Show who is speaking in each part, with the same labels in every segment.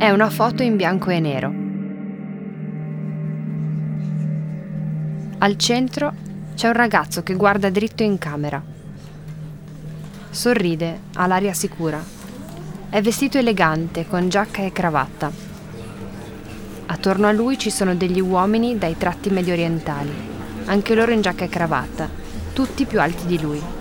Speaker 1: È una foto in bianco e nero. Al centro c'è un ragazzo che guarda dritto in camera. Sorride, ha l'aria sicura. È vestito elegante, con giacca e cravatta. Attorno a lui ci sono degli uomini dai tratti medio orientali, anche loro in giacca e cravatta, tutti più alti di lui.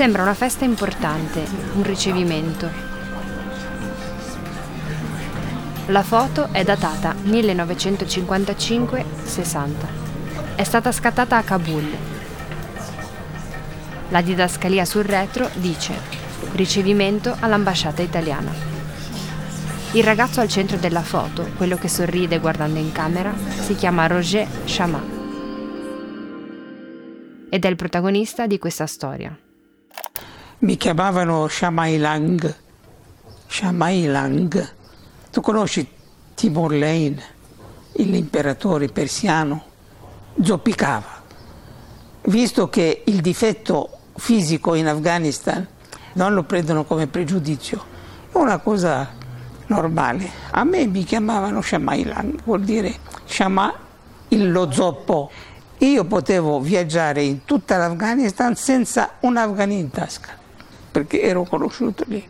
Speaker 1: Sembra una festa importante, un ricevimento. La foto è datata 1955-60. È stata scattata a Kabul. La didascalia sul retro dice ricevimento all'ambasciata italiana. Il ragazzo al centro della foto, quello che sorride guardando in camera, si chiama Roger Chamat ed è il protagonista di questa storia.
Speaker 2: Mi chiamavano Shamai Lang. Shamai Lang. Tu conosci Timur Lane, l'imperatore persiano? Zoppicava. Visto che il difetto fisico in Afghanistan non lo prendono come pregiudizio, è una cosa normale. A me mi chiamavano Shamai Lang, vuol dire Shama lo zoppo. Io potevo viaggiare in tutta l'Afghanistan senza un afghano in tasca perché ero conosciuto lì.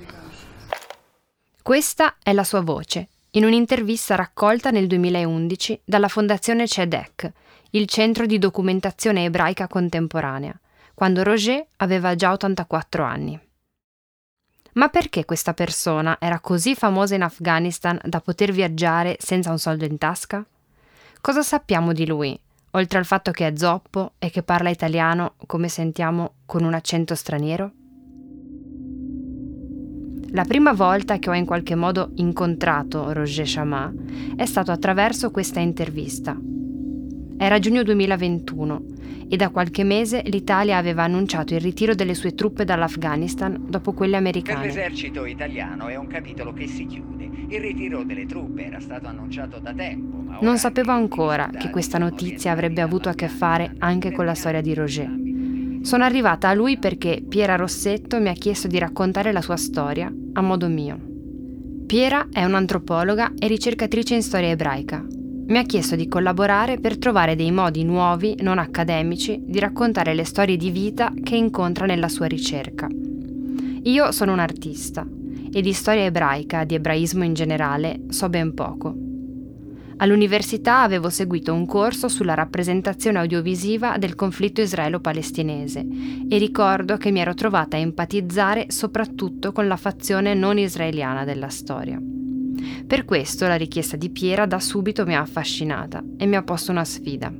Speaker 1: Questa è la sua voce, in un'intervista raccolta nel 2011 dalla Fondazione CEDEC, il centro di documentazione ebraica contemporanea, quando Roger aveva già 84 anni. Ma perché questa persona era così famosa in Afghanistan da poter viaggiare senza un soldo in tasca? Cosa sappiamo di lui, oltre al fatto che è zoppo e che parla italiano, come sentiamo, con un accento straniero? La prima volta che ho in qualche modo incontrato Roger Chamat è stato attraverso questa intervista. Era giugno 2021 e da qualche mese l'Italia aveva annunciato il ritiro delle sue truppe dall'Afghanistan dopo quelle americane.
Speaker 3: Per l'esercito italiano è un capitolo che si chiude. Il ritiro delle truppe era stato annunciato da tempo.
Speaker 1: non sapevo ancora che questa notizia avrebbe avuto a che fare anche con la storia di Roger. Sono arrivata a lui perché Piera Rossetto mi ha chiesto di raccontare la sua storia a modo mio. Piera è un'antropologa e ricercatrice in storia ebraica. Mi ha chiesto di collaborare per trovare dei modi nuovi, non accademici, di raccontare le storie di vita che incontra nella sua ricerca. Io sono un artista e di storia ebraica, di ebraismo in generale, so ben poco. All'università avevo seguito un corso sulla rappresentazione audiovisiva del conflitto israelo-palestinese e ricordo che mi ero trovata a empatizzare soprattutto con la fazione non israeliana della storia. Per questo la richiesta di Piera da subito mi ha affascinata e mi ha posto una sfida.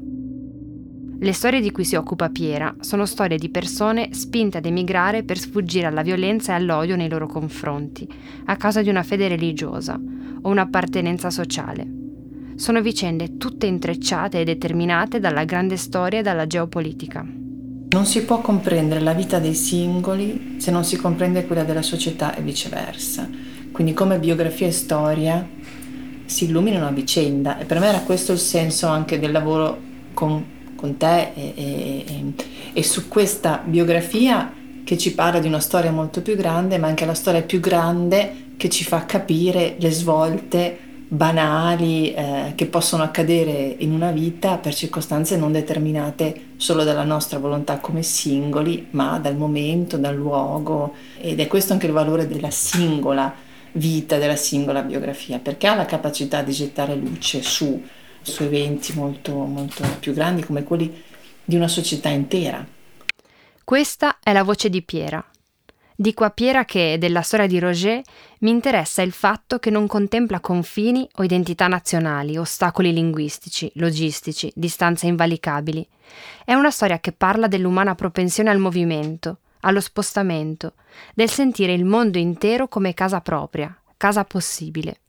Speaker 1: Le storie di cui si occupa Piera sono storie di persone spinte ad emigrare per sfuggire alla violenza e all'odio nei loro confronti, a causa di una fede religiosa o un'appartenenza sociale. Sono vicende tutte intrecciate e determinate dalla grande storia e dalla geopolitica.
Speaker 4: Non si può comprendere la vita dei singoli se non si comprende quella della società e viceversa. Quindi come biografia e storia si illuminano a vicenda e per me era questo il senso anche del lavoro con, con te e, e, e su questa biografia che ci parla di una storia molto più grande, ma anche la storia più grande che ci fa capire le svolte banali eh, che possono accadere in una vita per circostanze non determinate solo dalla nostra volontà come singoli, ma dal momento, dal luogo ed è questo anche il valore della singola vita, della singola biografia, perché ha la capacità di gettare luce su, su eventi molto, molto più grandi come quelli di una società intera.
Speaker 1: Questa è la voce di Piera, Dico a Piera che della storia di Roger mi interessa il fatto che non contempla confini o identità nazionali, ostacoli linguistici, logistici, distanze invalicabili. È una storia che parla dell'umana propensione al movimento, allo spostamento, del sentire il mondo intero come casa propria, casa possibile.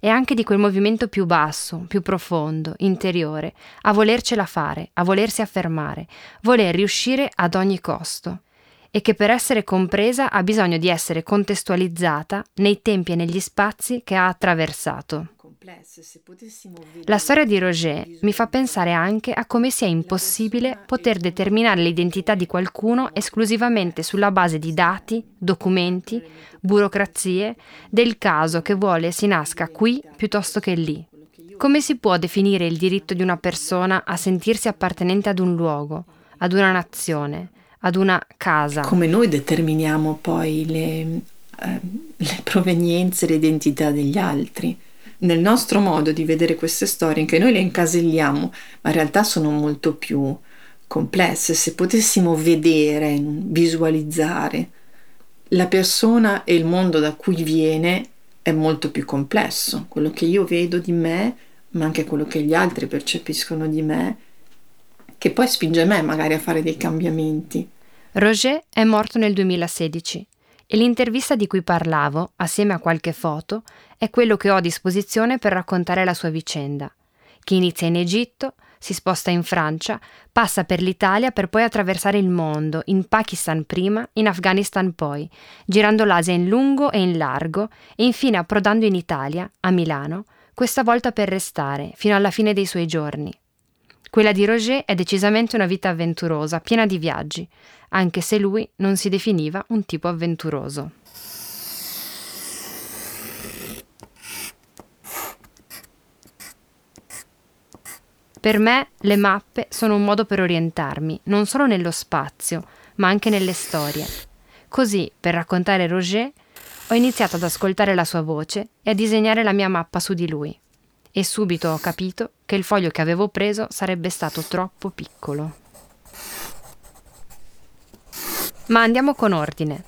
Speaker 1: E anche di quel movimento più basso, più profondo, interiore, a volercela fare, a volersi affermare, voler riuscire ad ogni costo e che per essere compresa ha bisogno di essere contestualizzata nei tempi e negli spazi che ha attraversato. La storia di Roger mi fa pensare anche a come sia impossibile poter determinare l'identità di qualcuno esclusivamente sulla base di dati, documenti, burocrazie, del caso che vuole si nasca qui piuttosto che lì. Come si può definire il diritto di una persona a sentirsi appartenente ad un luogo, ad una nazione, ad una casa?
Speaker 4: Come noi determiniamo poi le, eh, le provenienze, l'identità degli altri. Nel nostro modo di vedere queste storie, anche noi le incaselliamo, ma in realtà sono molto più complesse. Se potessimo vedere, visualizzare la persona e il mondo da cui viene, è molto più complesso. Quello che io vedo di me ma anche quello che gli altri percepiscono di me, che poi spinge me magari a fare dei cambiamenti.
Speaker 1: Roger è morto nel 2016 e l'intervista di cui parlavo, assieme a qualche foto, è quello che ho a disposizione per raccontare la sua vicenda, che inizia in Egitto, si sposta in Francia, passa per l'Italia per poi attraversare il mondo, in Pakistan prima, in Afghanistan poi, girando l'Asia in lungo e in largo e infine approdando in Italia, a Milano, questa volta per restare, fino alla fine dei suoi giorni. Quella di Roger è decisamente una vita avventurosa, piena di viaggi, anche se lui non si definiva un tipo avventuroso. Per me le mappe sono un modo per orientarmi, non solo nello spazio, ma anche nelle storie. Così, per raccontare Roger, ho iniziato ad ascoltare la sua voce e a disegnare la mia mappa su di lui. E subito ho capito che il foglio che avevo preso sarebbe stato troppo piccolo. Ma andiamo con ordine.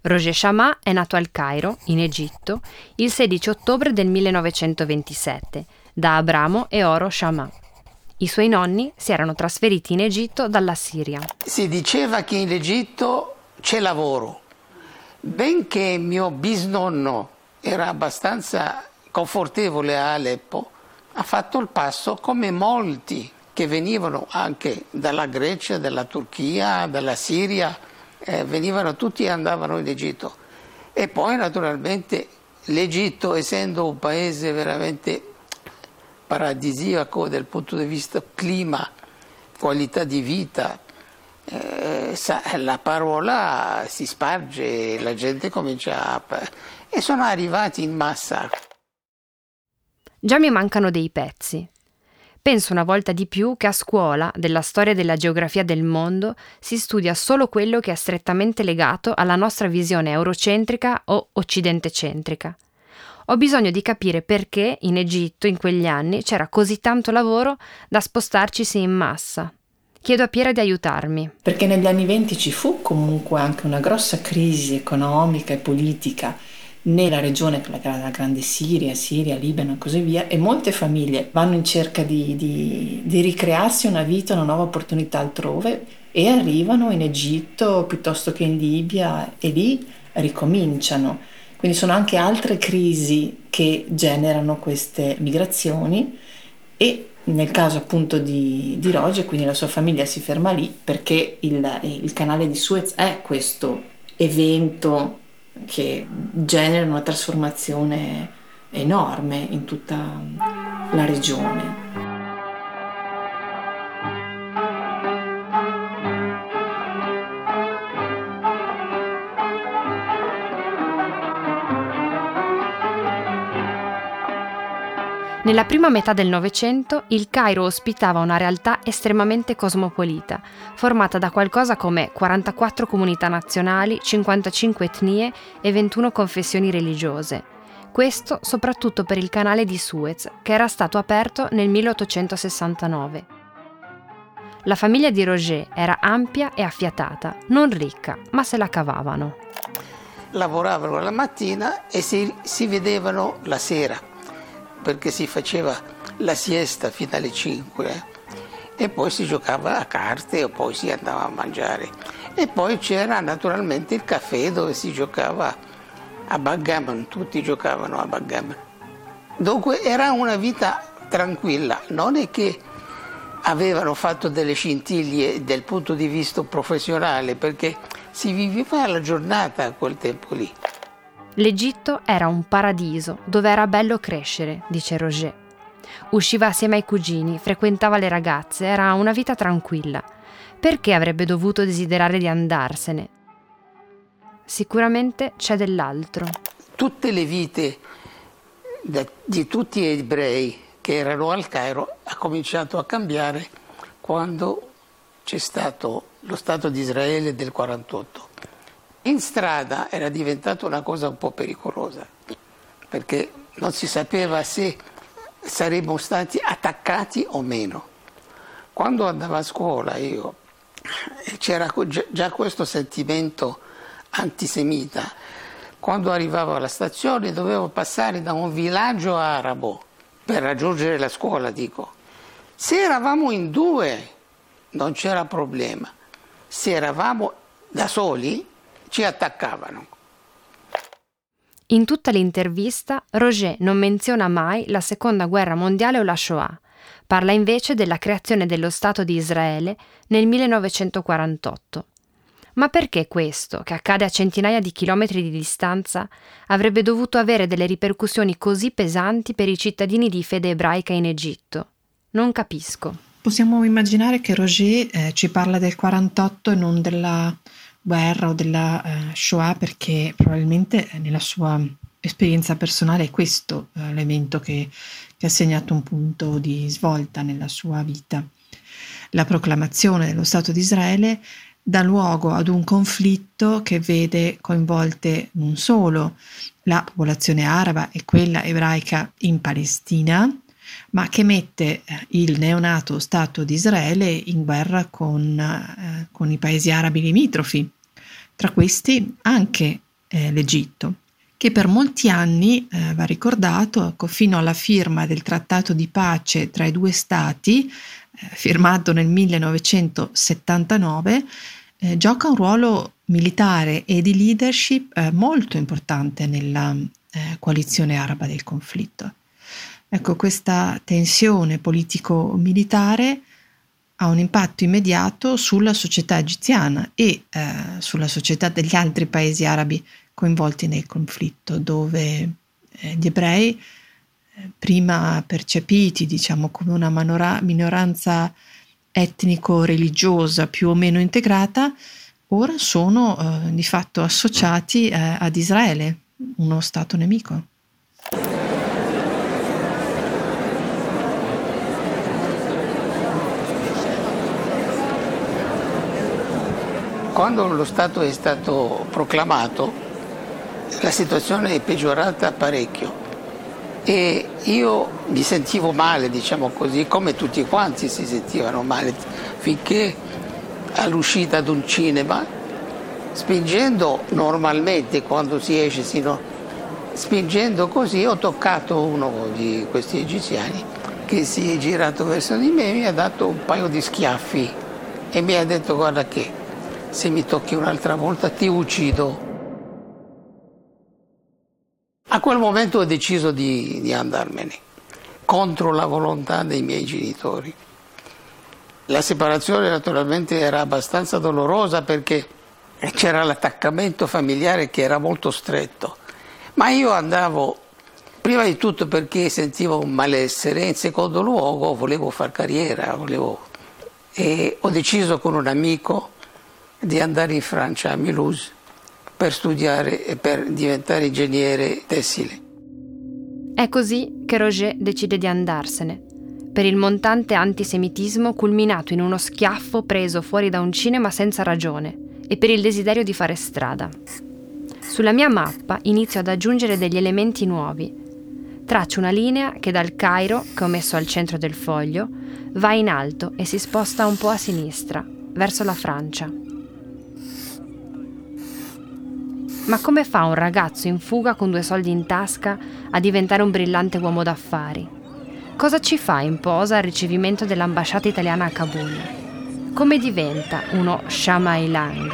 Speaker 1: Roger Chamat è nato al Cairo, in Egitto, il 16 ottobre del 1927, da Abramo e Oro Chamat. I suoi nonni si erano trasferiti in Egitto dalla Siria.
Speaker 2: Si diceva che in Egitto c'è lavoro, benché mio bisnonno era abbastanza confortevole a Aleppo, ha fatto il passo come molti che venivano anche dalla Grecia, dalla Turchia, dalla Siria, eh, venivano tutti e andavano in Egitto. E poi naturalmente l'Egitto, essendo un paese veramente paradisiaco dal punto di vista clima, qualità di vita, eh, la parola si sparge, la gente comincia a... e sono arrivati in massa.
Speaker 1: Già mi mancano dei pezzi. Penso una volta di più che a scuola, della storia e della geografia del mondo, si studia solo quello che è strettamente legato alla nostra visione eurocentrica o occidentecentrica. Ho bisogno di capire perché in Egitto in quegli anni c'era così tanto lavoro da spostarcisi in massa. Chiedo a Piera di aiutarmi.
Speaker 4: Perché negli anni venti ci fu comunque anche una grossa crisi economica e politica nella regione, la grande Siria, Siria, Libano e così via, e molte famiglie vanno in cerca di, di, di ricrearsi una vita, una nuova opportunità altrove e arrivano in Egitto piuttosto che in Libia e lì ricominciano. Quindi sono anche altre crisi che generano queste migrazioni e nel caso appunto di, di Roger, quindi la sua famiglia si ferma lì perché il, il canale di Suez è questo evento che genera una trasformazione enorme in tutta la regione.
Speaker 1: Nella prima metà del Novecento il Cairo ospitava una realtà estremamente cosmopolita, formata da qualcosa come 44 comunità nazionali, 55 etnie e 21 confessioni religiose. Questo soprattutto per il canale di Suez, che era stato aperto nel 1869. La famiglia di Roger era ampia e affiatata, non ricca, ma se la cavavano.
Speaker 2: Lavoravano la mattina e si, si vedevano la sera perché si faceva la siesta fino alle 5 e poi si giocava a carte o poi si andava a mangiare. E poi c'era naturalmente il caffè dove si giocava a backgammon, tutti giocavano a backgammon. Dunque era una vita tranquilla, non è che avevano fatto delle scintille dal punto di vista professionale, perché si viveva la giornata a quel tempo lì.
Speaker 1: L'Egitto era un paradiso dove era bello crescere, dice Roger. Usciva assieme ai cugini, frequentava le ragazze, era una vita tranquilla. Perché avrebbe dovuto desiderare di andarsene? Sicuramente c'è dell'altro.
Speaker 2: Tutte le vite di tutti gli ebrei che erano al Cairo ha cominciato a cambiare quando c'è stato lo Stato di Israele del 48. In strada era diventata una cosa un po' pericolosa, perché non si sapeva se saremmo stati attaccati o meno. Quando andavo a scuola io c'era già questo sentimento antisemita. Quando arrivavo alla stazione dovevo passare da un villaggio arabo per raggiungere la scuola, dico. Se eravamo in due non c'era problema. Se eravamo da soli ci attaccavano.
Speaker 1: In tutta l'intervista Roger non menziona mai la seconda guerra mondiale o la Shoah, parla invece della creazione dello Stato di Israele nel 1948. Ma perché questo, che accade a centinaia di chilometri di distanza, avrebbe dovuto avere delle ripercussioni così pesanti per i cittadini di fede ebraica in Egitto? Non capisco.
Speaker 4: Possiamo immaginare che Roger eh, ci parla del 48 e non della guerra o della eh, Shoah perché probabilmente nella sua esperienza personale è questo eh, l'evento che, che ha segnato un punto di svolta nella sua vita. La proclamazione dello Stato di Israele dà luogo ad un conflitto che vede coinvolte non solo la popolazione araba e quella ebraica in Palestina, ma che mette eh, il neonato Stato di Israele in guerra con, eh, con i paesi arabi limitrofi, tra questi anche eh, l'Egitto, che per molti anni, eh, va ricordato, ecco, fino alla firma del trattato di pace tra i due Stati, eh, firmato nel 1979, eh, gioca un ruolo militare e di leadership molto importante nella coalizione araba del conflitto. Ecco, questa tensione politico-militare ha un impatto immediato sulla società egiziana e eh, sulla società degli altri paesi arabi coinvolti nel conflitto, dove eh, gli ebrei, eh, prima percepiti diciamo, come una manora- minoranza etnico-religiosa più o meno integrata, ora sono eh, di fatto associati eh, ad Israele, uno Stato nemico.
Speaker 2: Quando lo Stato è stato proclamato, la situazione è peggiorata parecchio. E io mi sentivo male, diciamo così, come tutti quanti si sentivano male, finché all'uscita ad un cinema, spingendo normalmente quando si esce, sino, spingendo così, ho toccato uno di questi egiziani che si è girato verso di me e mi ha dato un paio di schiaffi e mi ha detto guarda che se mi tocchi un'altra volta ti uccido. A quel momento ho deciso di, di andarmene, contro la volontà dei miei genitori. La separazione naturalmente era abbastanza dolorosa perché c'era l'attaccamento familiare che era molto stretto, ma io andavo prima di tutto perché sentivo un malessere, in secondo luogo volevo fare carriera, volevo... e ho deciso con un amico di andare in Francia, a Mulhouse, per studiare e per diventare ingegnere tessile.
Speaker 1: È così che Roger decide di andarsene, per il montante antisemitismo culminato in uno schiaffo preso fuori da un cinema senza ragione e per il desiderio di fare strada. Sulla mia mappa inizio ad aggiungere degli elementi nuovi. Traccio una linea che dal Cairo, che ho messo al centro del foglio, va in alto e si sposta un po' a sinistra, verso la Francia. Ma come fa un ragazzo in fuga con due soldi in tasca a diventare un brillante uomo d'affari? Cosa ci fa in posa al ricevimento dell'ambasciata italiana a Kabul? Come diventa uno Shamai Lang?